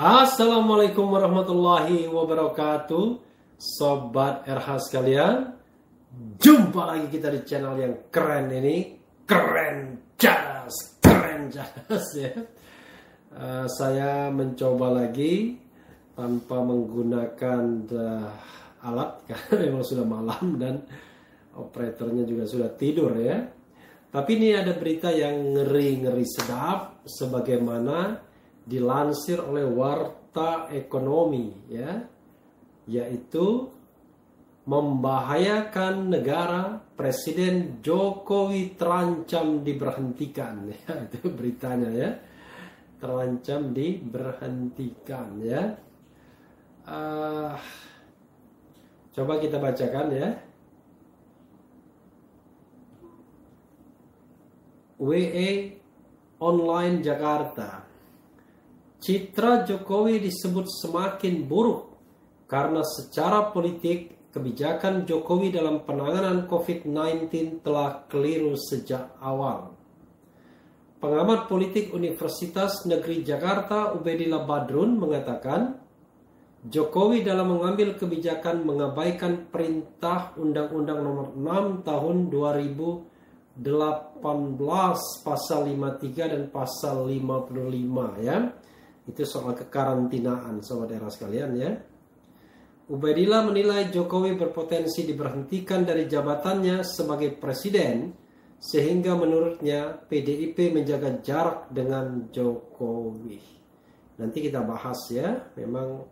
Assalamualaikum warahmatullahi wabarakatuh. Sobat RH sekalian Jumpa lagi kita di channel yang keren ini. Keren jas, keren jas ya. Uh, Saya mencoba lagi Tanpa menggunakan uh, alat Karena memang sudah malam dan Operatornya juga sudah tidur ya. Tapi ini ada berita yang ngeri-ngeri sedap Sebagaimana dilansir oleh Warta Ekonomi ya yaitu membahayakan negara Presiden Jokowi terancam diberhentikan ya itu beritanya ya. Terancam diberhentikan ya. Uh, coba kita bacakan ya. WE Online Jakarta Citra Jokowi disebut semakin buruk karena secara politik kebijakan Jokowi dalam penanganan COVID-19 telah keliru sejak awal. Pengamat politik Universitas Negeri Jakarta Ubedillah Badrun mengatakan, Jokowi dalam mengambil kebijakan mengabaikan perintah Undang-Undang Nomor 6 Tahun 2018 Pasal 53 dan Pasal 55 ya. Itu soal kekarantinaan era sekalian ya. Ubaidillah menilai Jokowi berpotensi diberhentikan dari jabatannya sebagai presiden sehingga menurutnya PDIP menjaga jarak dengan Jokowi. Nanti kita bahas ya, memang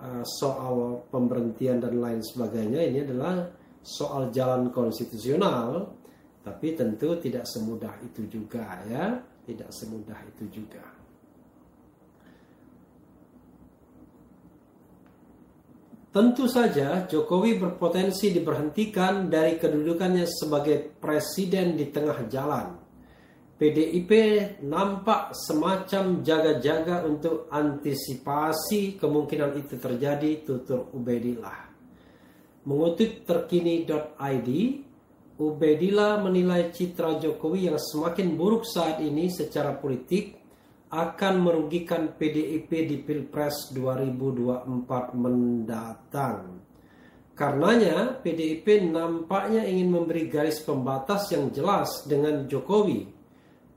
uh, soal pemberhentian dan lain sebagainya ini adalah soal jalan konstitusional, tapi tentu tidak semudah itu juga ya, tidak semudah itu juga. Tentu saja Jokowi berpotensi diberhentikan dari kedudukannya sebagai presiden di tengah jalan. PDIP nampak semacam jaga-jaga untuk antisipasi kemungkinan itu terjadi tutur Ubedillah. Mengutip terkini.id, Ubedillah menilai citra Jokowi yang semakin buruk saat ini secara politik akan merugikan PDIP di Pilpres 2024 mendatang. Karenanya, PDIP nampaknya ingin memberi garis pembatas yang jelas dengan Jokowi.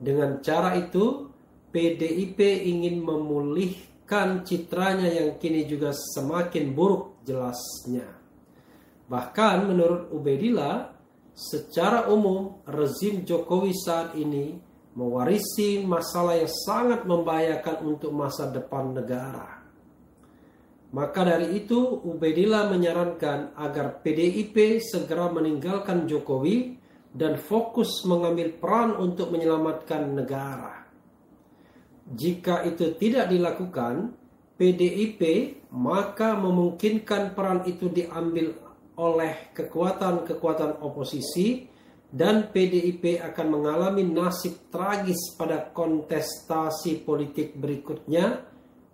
Dengan cara itu, PDIP ingin memulihkan citranya yang kini juga semakin buruk jelasnya. Bahkan menurut Ubedillah, secara umum rezim Jokowi saat ini mewarisi masalah yang sangat membahayakan untuk masa depan negara. Maka dari itu, Ubedillah menyarankan agar PDIP segera meninggalkan Jokowi dan fokus mengambil peran untuk menyelamatkan negara. Jika itu tidak dilakukan, PDIP maka memungkinkan peran itu diambil oleh kekuatan-kekuatan oposisi dan PDIP akan mengalami nasib tragis pada kontestasi politik berikutnya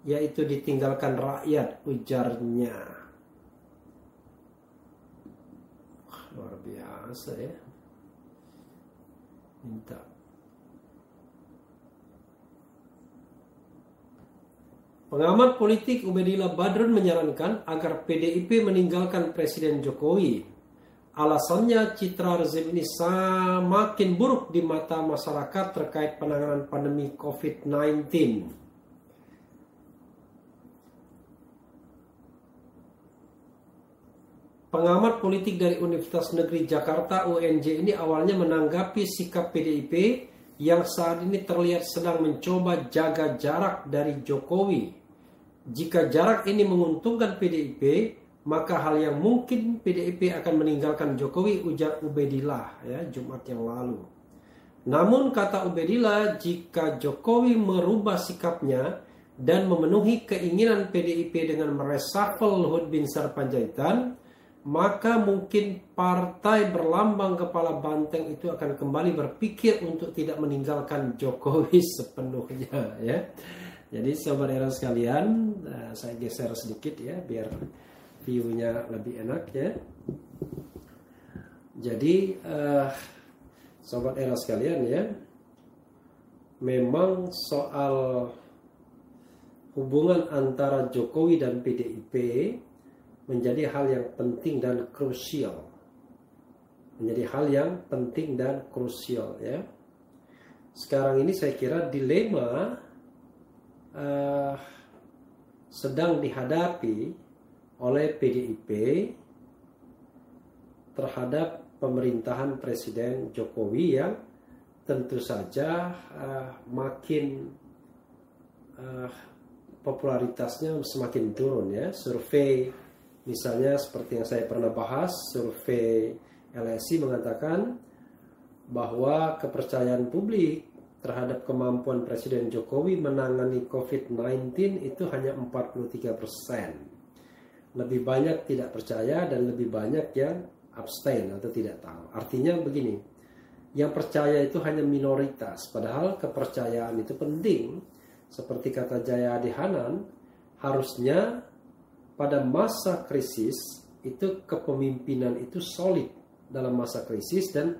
yaitu ditinggalkan rakyat ujarnya. Luar biasa ya. Minta. Pengamat politik Ubedillah Badrun menyarankan agar PDIP meninggalkan Presiden Jokowi Alasannya citra rezim ini semakin buruk di mata masyarakat terkait penanganan pandemi COVID-19. Pengamat politik dari Universitas Negeri Jakarta UNJ ini awalnya menanggapi sikap PDIP yang saat ini terlihat sedang mencoba jaga jarak dari Jokowi. Jika jarak ini menguntungkan PDIP, maka hal yang mungkin PDIP akan meninggalkan Jokowi ujar Ubedillah ya Jumat yang lalu. Namun kata Ubedillah jika Jokowi merubah sikapnya dan memenuhi keinginan PDIP dengan meresafel Luhut bin Sarpanjaitan, maka mungkin partai berlambang kepala banteng itu akan kembali berpikir untuk tidak meninggalkan Jokowi sepenuhnya ya. Jadi sobat era sekalian, eh, saya geser sedikit ya biar view-nya lebih enak ya. Jadi uh, sobat era sekalian ya, memang soal hubungan antara Jokowi dan PDIP menjadi hal yang penting dan krusial. Menjadi hal yang penting dan krusial ya. Sekarang ini saya kira dilema uh, sedang dihadapi oleh PDIP terhadap pemerintahan Presiden Jokowi yang tentu saja uh, makin uh, popularitasnya semakin turun ya. Survei misalnya seperti yang saya pernah bahas, survei LSI mengatakan bahwa kepercayaan publik terhadap kemampuan Presiden Jokowi menangani COVID-19 itu hanya 43 persen. Lebih banyak tidak percaya dan lebih banyak yang abstain atau tidak tahu. Artinya begini, yang percaya itu hanya minoritas, padahal kepercayaan itu penting. Seperti kata Jaya Adihanan, harusnya pada masa krisis itu kepemimpinan itu solid dalam masa krisis dan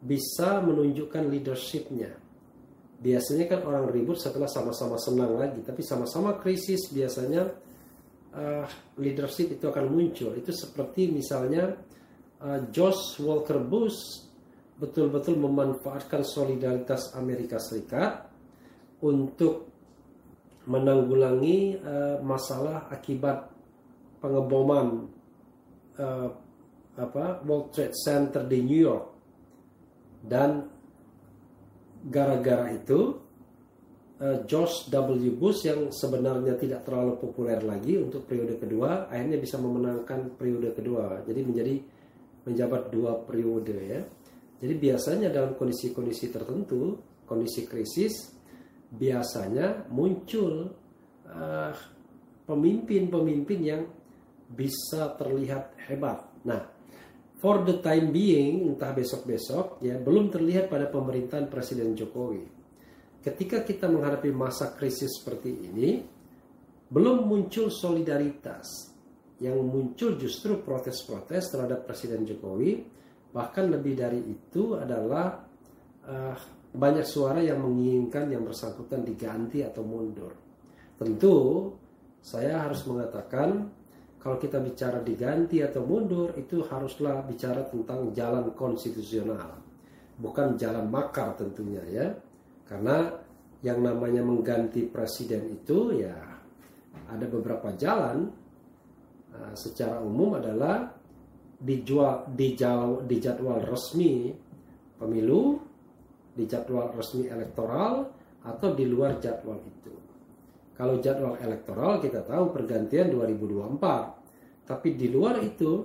bisa menunjukkan leadershipnya biasanya kan orang ribut setelah sama-sama senang lagi tapi sama-sama krisis biasanya uh, leadership itu akan muncul. Itu seperti misalnya uh, Josh Walker Bush betul-betul memanfaatkan solidaritas Amerika Serikat untuk menanggulangi uh, masalah akibat pengeboman uh, apa World Trade Center di New York. Dan gara-gara itu uh, George W. Bush yang sebenarnya tidak terlalu populer lagi untuk periode kedua akhirnya bisa memenangkan periode kedua jadi menjadi menjabat dua periode ya jadi biasanya dalam kondisi-kondisi tertentu kondisi krisis biasanya muncul eh, pemimpin-pemimpin yang bisa terlihat hebat nah for the time being, entah besok-besok, ya belum terlihat pada pemerintahan Presiden Jokowi. Ketika kita menghadapi masa krisis seperti ini, belum muncul solidaritas. Yang muncul justru protes-protes terhadap Presiden Jokowi. Bahkan lebih dari itu adalah uh, banyak suara yang menginginkan yang bersangkutan diganti atau mundur. Tentu saya harus mengatakan kalau kita bicara diganti atau mundur itu haruslah bicara tentang jalan konstitusional bukan jalan makar tentunya ya karena yang namanya mengganti presiden itu ya ada beberapa jalan uh, secara umum adalah dijual dijadwal, dijadwal resmi pemilu di jadwal resmi elektoral atau di luar jadwal itu kalau jadwal elektoral kita tahu pergantian 2024. Tapi di luar itu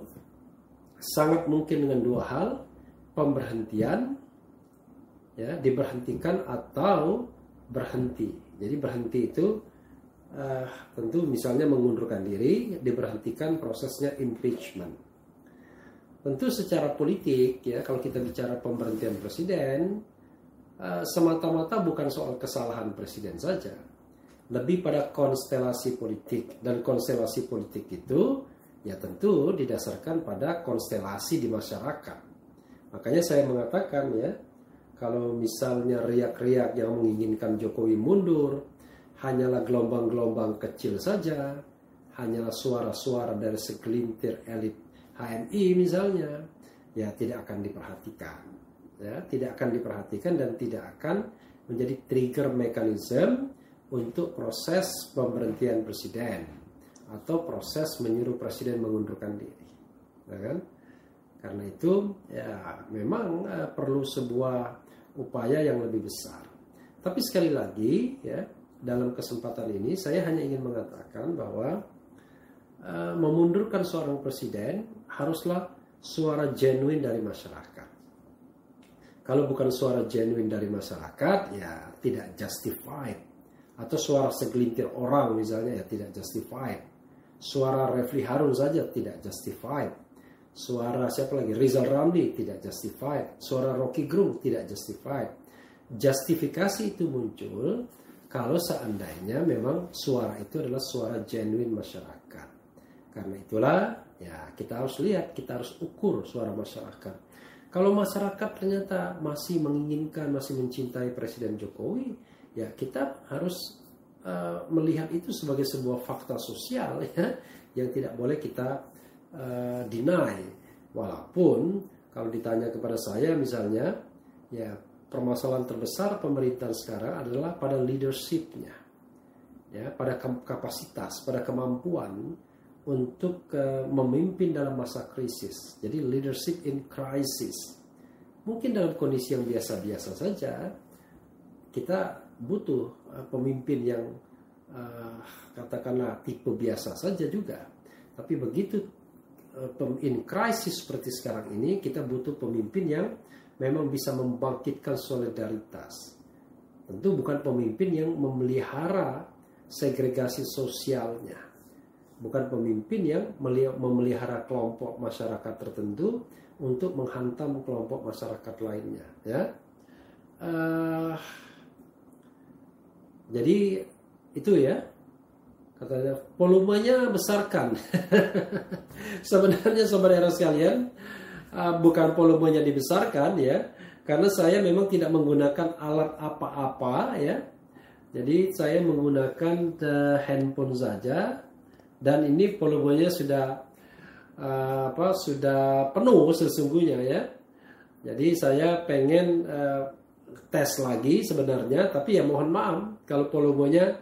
sangat mungkin dengan dua hal, pemberhentian ya, diberhentikan atau berhenti. Jadi berhenti itu uh, tentu misalnya mengundurkan diri, diberhentikan prosesnya impeachment. Tentu secara politik ya kalau kita bicara pemberhentian presiden uh, semata-mata bukan soal kesalahan presiden saja lebih pada konstelasi politik dan konstelasi politik itu ya tentu didasarkan pada konstelasi di masyarakat. Makanya saya mengatakan ya kalau misalnya riak-riak yang menginginkan Jokowi mundur hanyalah gelombang-gelombang kecil saja, hanyalah suara-suara dari segelintir elit HMI misalnya, ya tidak akan diperhatikan. Ya, tidak akan diperhatikan dan tidak akan menjadi trigger mekanisme untuk proses pemberhentian presiden atau proses menyuruh presiden mengundurkan diri, ya kan? Karena itu ya memang uh, perlu sebuah upaya yang lebih besar. Tapi sekali lagi ya dalam kesempatan ini saya hanya ingin mengatakan bahwa uh, memundurkan seorang presiden haruslah suara genuine dari masyarakat. Kalau bukan suara genuine dari masyarakat ya tidak justified atau suara segelintir orang misalnya ya tidak justified. Suara Refli Harun saja tidak justified. Suara siapa lagi? Rizal Ramli tidak justified. Suara Rocky Gerung tidak justified. Justifikasi itu muncul kalau seandainya memang suara itu adalah suara genuine masyarakat. Karena itulah ya kita harus lihat, kita harus ukur suara masyarakat. Kalau masyarakat ternyata masih menginginkan, masih mencintai Presiden Jokowi, ya kita harus uh, melihat itu sebagai sebuah fakta sosial ya yang tidak boleh kita uh, deny. Walaupun kalau ditanya kepada saya misalnya ya permasalahan terbesar pemerintahan sekarang adalah pada leadershipnya, ya, pada kapasitas, pada kemampuan untuk uh, memimpin dalam masa krisis. Jadi leadership in crisis. Mungkin dalam kondisi yang biasa-biasa saja, kita butuh uh, pemimpin yang uh, katakanlah tipe biasa saja juga. Tapi begitu in crisis seperti sekarang ini, kita butuh pemimpin yang memang bisa membangkitkan solidaritas. Tentu bukan pemimpin yang memelihara segregasi sosialnya. Bukan pemimpin yang memelihara kelompok masyarakat tertentu untuk menghantam kelompok masyarakat lainnya. Ya, uh, jadi itu ya katanya volumenya besarkan. Sebenarnya sobat era sekalian, uh, bukan volumenya dibesarkan ya karena saya memang tidak menggunakan alat apa-apa ya jadi saya menggunakan uh, handphone saja dan ini volumenya sudah uh, apa sudah penuh sesungguhnya ya jadi saya pengen uh, tes lagi sebenarnya tapi ya mohon maaf kalau volumenya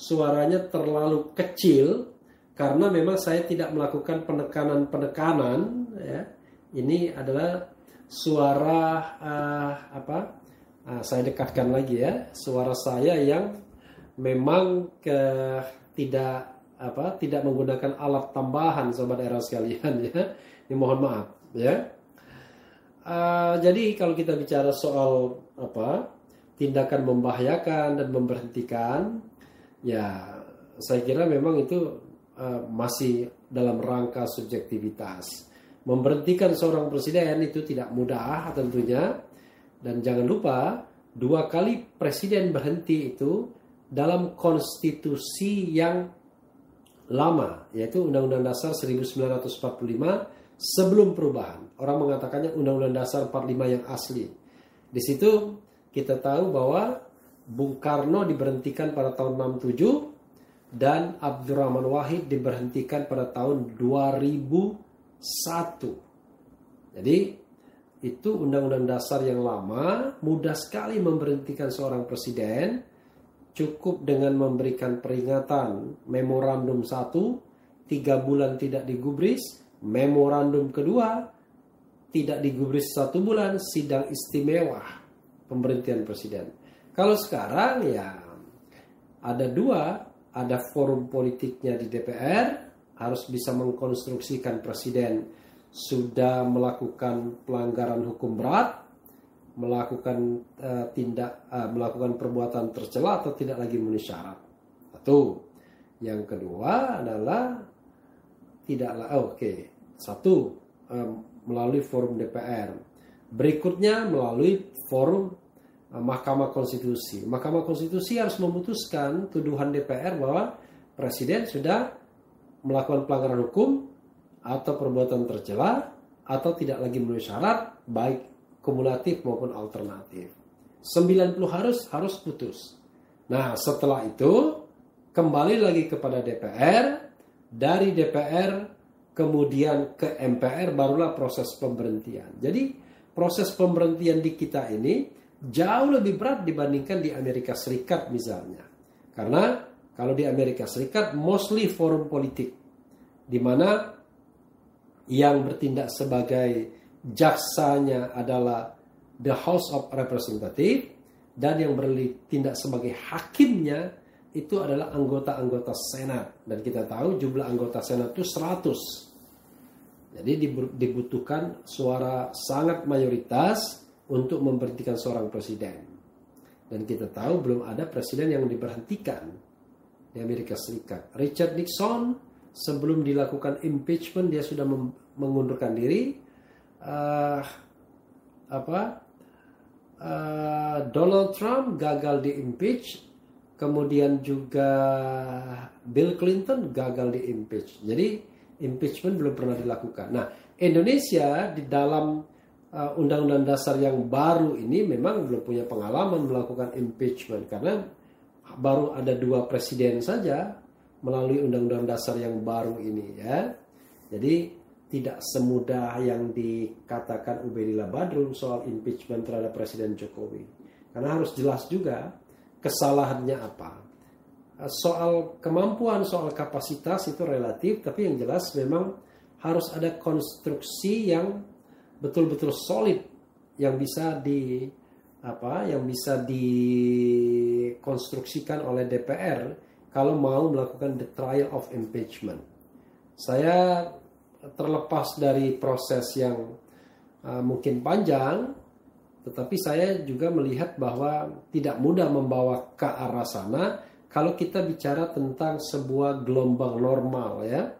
suaranya terlalu kecil karena memang saya tidak melakukan penekanan-penekanan ya ini adalah suara uh, apa? Uh, saya dekatkan lagi ya, suara saya yang memang ke, tidak apa tidak menggunakan alat tambahan sobat era sekalian ya. Ini mohon maaf ya. Uh, jadi kalau kita bicara soal apa tindakan membahayakan dan memberhentikan, ya saya kira memang itu uh, masih dalam rangka subjektivitas memberhentikan seorang presiden itu tidak mudah tentunya dan jangan lupa dua kali presiden berhenti itu dalam konstitusi yang lama yaitu Undang-Undang Dasar 1945 sebelum perubahan. Orang mengatakannya Undang-Undang Dasar 45 yang asli. Di situ kita tahu bahwa Bung Karno diberhentikan pada tahun 67 dan Abdurrahman Wahid diberhentikan pada tahun 2000 satu. Jadi itu undang-undang dasar yang lama mudah sekali memberhentikan seorang presiden cukup dengan memberikan peringatan memorandum satu tiga bulan tidak digubris memorandum kedua tidak digubris satu bulan sidang istimewa pemberhentian presiden kalau sekarang ya ada dua ada forum politiknya di DPR harus bisa mengkonstruksikan presiden sudah melakukan pelanggaran hukum berat, melakukan uh, tindak uh, melakukan perbuatan tercela atau tidak lagi memenuhi syarat. Satu. Yang kedua adalah tidaklah oh, oke. Okay. Satu um, melalui forum DPR. Berikutnya melalui forum Mahkamah Konstitusi. Mahkamah Konstitusi harus memutuskan tuduhan DPR bahwa presiden sudah melakukan pelanggaran hukum atau perbuatan tercela atau tidak lagi memenuhi syarat baik kumulatif maupun alternatif. 90 harus harus putus. Nah, setelah itu kembali lagi kepada DPR, dari DPR kemudian ke MPR barulah proses pemberhentian. Jadi, proses pemberhentian di kita ini jauh lebih berat dibandingkan di Amerika Serikat misalnya. Karena kalau di Amerika Serikat mostly forum politik di mana yang bertindak sebagai jaksanya adalah the House of Representative dan yang bertindak sebagai hakimnya itu adalah anggota-anggota Senat dan kita tahu jumlah anggota Senat itu 100 jadi dibutuhkan suara sangat mayoritas untuk memberhentikan seorang presiden dan kita tahu belum ada presiden yang diberhentikan di Amerika Serikat. Richard Nixon sebelum dilakukan impeachment dia sudah mengundurkan diri. Uh, apa? Uh, Donald Trump gagal di impeach, kemudian juga Bill Clinton gagal di impeach. Jadi impeachment belum pernah dilakukan. Nah, Indonesia di dalam undang-undang dasar yang baru ini memang belum punya pengalaman melakukan impeachment karena baru ada dua presiden saja melalui undang-undang dasar yang baru ini ya. Jadi tidak semudah yang dikatakan Ubedillah Badrun soal impeachment terhadap Presiden Jokowi. Karena harus jelas juga kesalahannya apa. Soal kemampuan, soal kapasitas itu relatif, tapi yang jelas memang harus ada konstruksi yang betul-betul solid yang bisa di apa yang bisa dikonstruksikan oleh DPR kalau mau melakukan the trial of impeachment. Saya terlepas dari proses yang uh, mungkin panjang, tetapi saya juga melihat bahwa tidak mudah membawa ke arah sana kalau kita bicara tentang sebuah gelombang normal ya.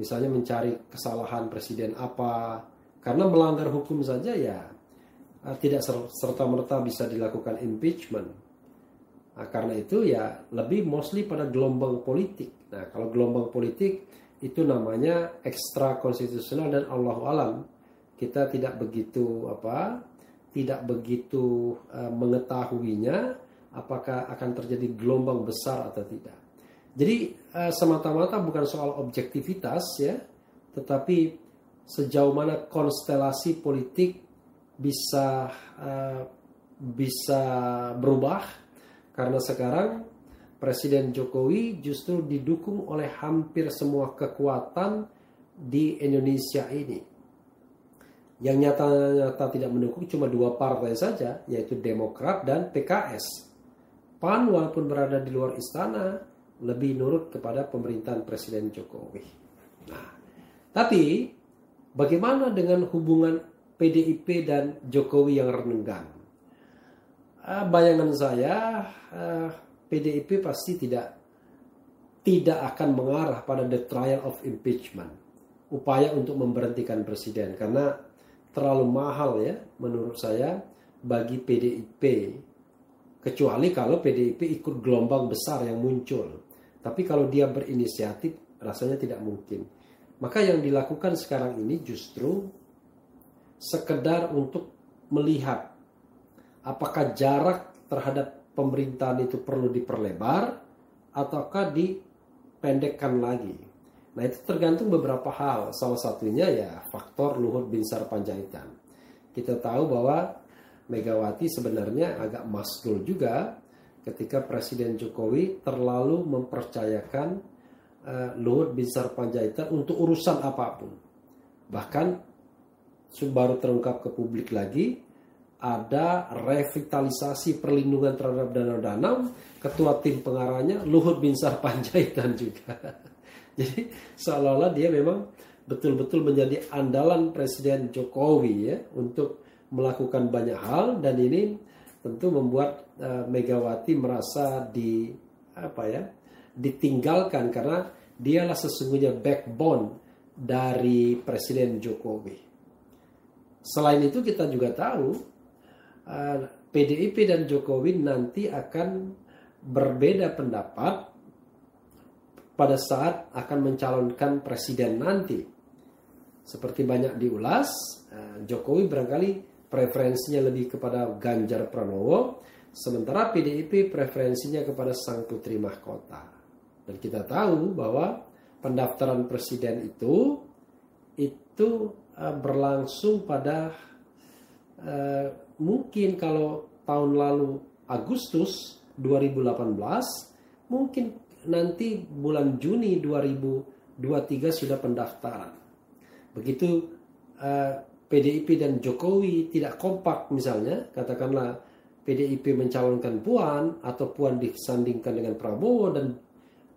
Misalnya mencari kesalahan presiden apa, karena melanggar hukum saja ya uh, tidak serta merta bisa dilakukan impeachment. Nah, karena itu ya lebih mostly pada gelombang politik. Nah, kalau gelombang politik itu namanya ekstra konstitusional dan Allah alam kita tidak begitu apa tidak begitu uh, mengetahuinya apakah akan terjadi gelombang besar atau tidak. Jadi uh, semata-mata bukan soal objektivitas ya, tetapi sejauh mana konstelasi politik bisa uh, bisa berubah karena sekarang Presiden Jokowi justru didukung oleh hampir semua kekuatan di Indonesia ini. Yang nyata-nyata tidak mendukung cuma dua partai saja, yaitu Demokrat dan PKS. PAN walaupun berada di luar istana, lebih nurut kepada pemerintahan Presiden Jokowi. Nah, tapi bagaimana dengan hubungan PDIP dan Jokowi yang renggang. Uh, bayangan saya uh, ah, PDIP pasti tidak tidak akan mengarah pada the trial of impeachment, upaya untuk memberhentikan presiden karena terlalu mahal ya menurut saya bagi PDIP kecuali kalau PDIP ikut gelombang besar yang muncul. Tapi kalau dia berinisiatif rasanya tidak mungkin. Maka yang dilakukan sekarang ini justru sekedar untuk melihat apakah jarak terhadap pemerintahan itu perlu diperlebar ataukah dipendekkan lagi. Nah itu tergantung beberapa hal. Salah satunya ya faktor Luhut Binsar Panjaitan. Kita tahu bahwa Megawati sebenarnya agak masgul juga ketika Presiden Jokowi terlalu mempercayakan uh, Luhut Binsar Panjaitan untuk urusan apa pun. Bahkan baru terungkap ke publik lagi ada revitalisasi perlindungan terhadap danau-danau ketua tim pengarahnya Luhut Binsar Panjaitan juga jadi seolah-olah dia memang betul-betul menjadi andalan Presiden Jokowi ya untuk melakukan banyak hal dan ini tentu membuat uh, Megawati merasa di apa ya ditinggalkan karena dialah sesungguhnya backbone dari Presiden Jokowi. Selain itu kita juga tahu PDIP dan Jokowi nanti akan berbeda pendapat pada saat akan mencalonkan presiden nanti. Seperti banyak diulas, uh, Jokowi barangkali preferensinya lebih kepada Ganjar Pranowo, sementara PDIP preferensinya kepada sang putri mahkota. Dan kita tahu bahwa pendaftaran presiden itu itu uh, berlangsung pada uh, mungkin kalau tahun lalu Agustus 2018 mungkin nanti bulan Juni 2023 sudah pendaftaran. Begitu uh, PDIP dan Jokowi tidak kompak misalnya, katakanlah PDIP mencalonkan Puan atau Puan disandingkan dengan Prabowo dan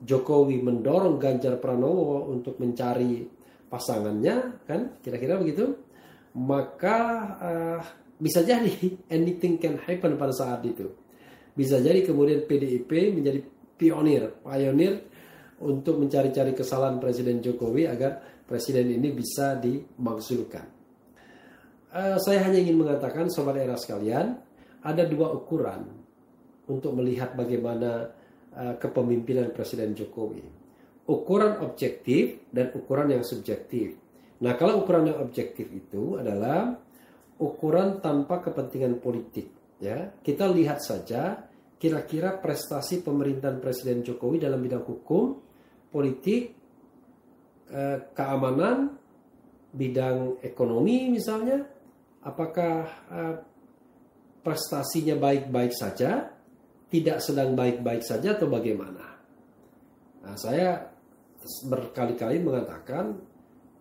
Jokowi mendorong Ganjar Pranowo untuk mencari pasangannya kan? Kira-kira begitu. Maka uh, bisa jadi anything can happen pada saat itu. Bisa jadi kemudian PDIP menjadi pionir pionir untuk mencari-cari kesalahan Presiden Jokowi agar presiden ini bisa dimakzulkan. Uh, saya hanya ingin mengatakan sobat era sekalian ada dua ukuran untuk melihat bagaimana uh, kepemimpinan Presiden Jokowi ukuran objektif dan ukuran yang subjektif. Nah, kalau ukuran yang objektif itu adalah ukuran tanpa kepentingan politik, ya. Kita lihat saja kira-kira prestasi pemerintahan Presiden Jokowi dalam bidang hukum, politik, eh, keamanan, bidang ekonomi misalnya, apakah eh, prestasinya baik-baik saja, tidak sedang baik-baik saja atau bagaimana? Nah, saya berkali-kali mengatakan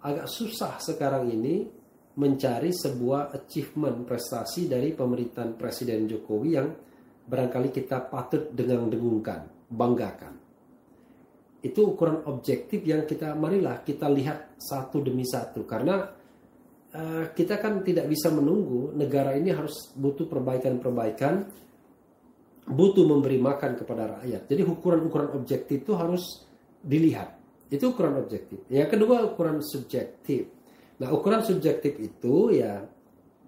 agak susah sekarang ini mencari sebuah achievement prestasi dari pemerintahan Presiden Jokowi yang barangkali kita patut dengang-dengungkan, banggakan. Itu ukuran objektif yang kita marilah kita lihat satu demi satu karena uh, kita kan tidak bisa menunggu negara ini harus butuh perbaikan-perbaikan, butuh memberi makan kepada rakyat. Jadi ukuran-ukuran objektif itu harus dilihat. Itu ukuran objektif. Yang kedua ukuran subjektif Nah, ukuran subjektif itu ya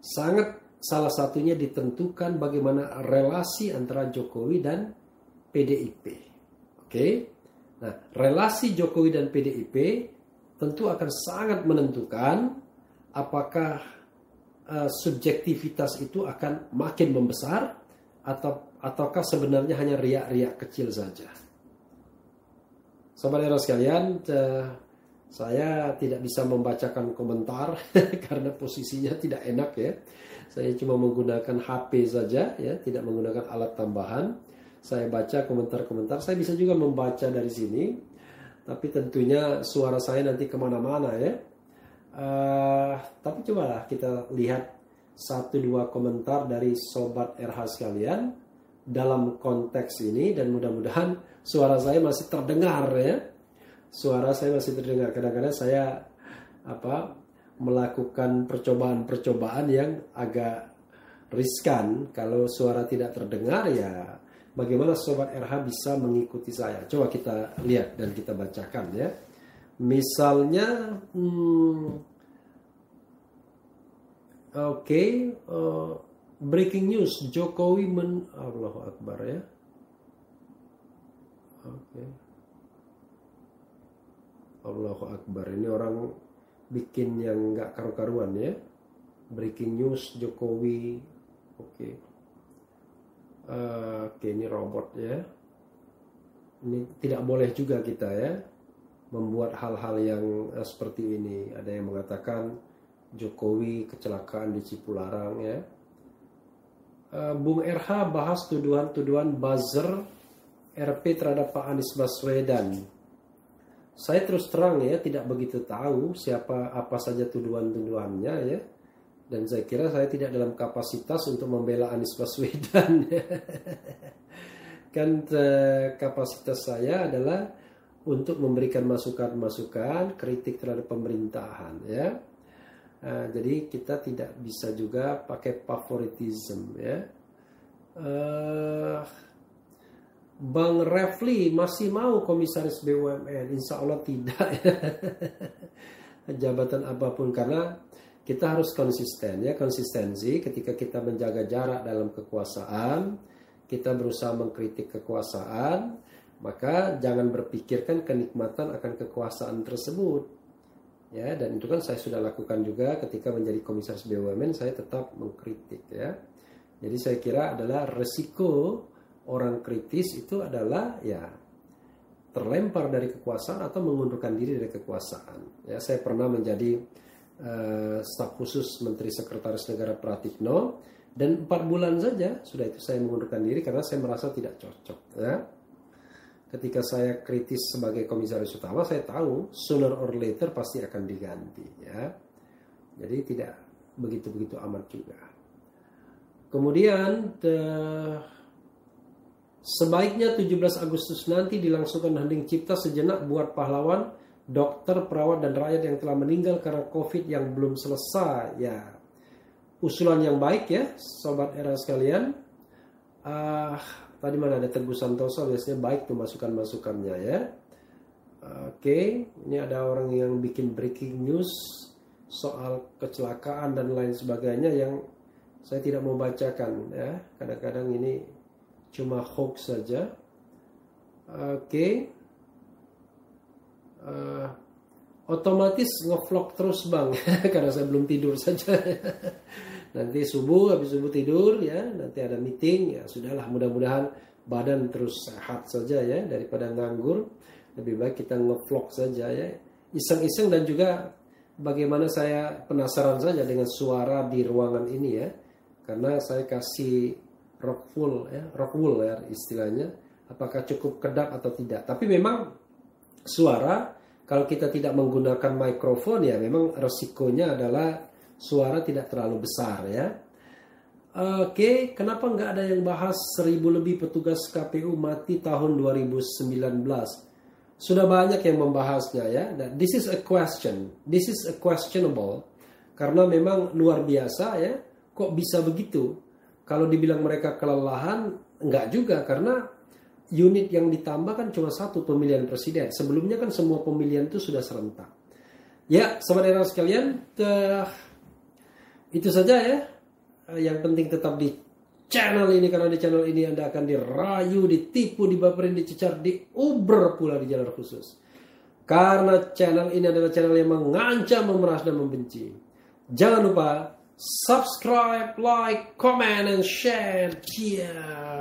sangat salah satunya ditentukan bagaimana relasi antara Jokowi dan PDIP. Oke. Nah, relasi Jokowi dan PDIP tentu akan sangat menentukan apakah uh, subjektivitas itu akan makin membesar atau ataukah sebenarnya hanya riak-riak kecil saja. Sobat era sekalian, uh, saya tidak bisa membacakan komentar karena posisinya tidak enak ya. Saya cuma menggunakan HP saja ya, tidak menggunakan alat tambahan. Saya baca komentar-komentar. Saya bisa juga membaca dari sini, tapi tentunya suara saya nanti ke mana-mana ya. Uh, tapi cobalah kita lihat satu dua komentar dari sobat RH sekalian dalam konteks ini dan mudah-mudahan suara saya masih terdengar ya suara saya masih terdengar. Kadang-kadang saya apa melakukan percobaan-percobaan yang agak riskan. Kalau suara tidak terdengar ya bagaimana sobat RH bisa mengikuti saya? Coba kita lihat dan kita bacakan ya. Misalnya hmm, oke okay, uh, eh, breaking news Jokowi men Allahu Akbar ya. Oke. Okay. Allahu Akbar ini orang bikin yang nggak karu-karuan ya breaking news Jokowi oke okay. uh, oke okay, ini robot ya ini tidak boleh juga kita ya membuat hal-hal yang uh, seperti ini ada yang mengatakan Jokowi kecelakaan di Cipularang ya Bung RH bahas tuduhan-tuduhan buzzer RP terhadap Pak Anies Baswedan saya terus terang ya tidak begitu tahu siapa apa saja tuduhan-tuduhannya ya. Dan saya kira saya tidak dalam kapasitas untuk membela Anies Baswedan. kan eh, kapasitas saya adalah untuk memberikan masukan-masukan, kritik terhadap pemerintahan ya. Nah, jadi kita tidak bisa juga pakai favoritism ya. Uh, Bang Refli masih mau komisaris BUMN? Insya Allah tidak Jabatan apa pun karena kita harus konsisten ya konsistensi ketika kita menjaga jarak dalam kekuasaan kita berusaha mengkritik kekuasaan maka jangan berpikirkan kenikmatan akan kekuasaan tersebut ya dan itu kan saya sudah lakukan juga ketika menjadi komisaris BUMN saya tetap mengkritik ya jadi saya kira adalah resiko orang kritis itu adalah ya terlempar dari kekuasaan atau mengundurkan diri dari kekuasaan. Ya, saya pernah menjadi uh, staf khusus Menteri Sekretaris Negara Pratikno dan empat bulan saja sudah itu saya mengundurkan diri karena saya merasa tidak cocok. Ya. Ketika saya kritis sebagai komisaris utama, saya tahu sooner or later pasti akan diganti. Ya. Jadi tidak begitu-begitu amat juga. Kemudian the, Sebaiknya 17 Agustus nanti dilangsungkan hening cipta sejenak buat pahlawan, dokter, perawat, dan rakyat yang telah meninggal karena COVID yang belum selesai. Ya, usulan yang baik ya, sobat era sekalian. Uh, tadi mana ada Teguh Santoso biasanya baik tuh masukan-masukannya ya. Oke, ini ada orang yang bikin breaking news soal kecelakaan dan lain sebagainya yang saya tidak mau bacakan ya. Kadang-kadang ini cuma hoax saja. Oke. Uh, otomatis ngevlog terus bang karena saya belum tidur saja nanti subuh habis subuh tidur ya nanti ada meeting ya sudahlah mudah-mudahan badan terus sehat saja ya daripada nganggur. Lebih baik kita ngevlog saja ya. Iseng-iseng dan juga bagaimana saya penasaran saja dengan suara di ruangan ini ya. Karena saya kasih rock wool ya, rock wool ya istilahnya. Apakah cukup kedap atau tidak. Tapi memang suara kalau kita tidak menggunakan mikrofon ya memang resikonya adalah suara tidak terlalu besar ya. Oke, kenapa nggak ada yang bahas seribu lebih petugas KPU mati tahun 2019? Sudah banyak yang membahasnya ya. Dan this is a question, this is a questionable karena memang luar biasa ya. Kok bisa begitu? Kalau dibilang mereka kelelahan, nggak juga karena unit yang ditambah kan cuma satu pemilihan presiden. Sebelumnya kan semua pemilihan itu sudah serentak. Ya, saudara sekalian, ke... itu saja ya Eh, yang penting tetap di channel ini karena di channel ini Anda akan dirayu, ditipu, dibaperin, dicecar, diuber pula di jalan khusus. Karena channel ini adalah channel yang mengancam, memeras dan membenci. Jangan lupa subscribe, like, comment, and share. Ciao.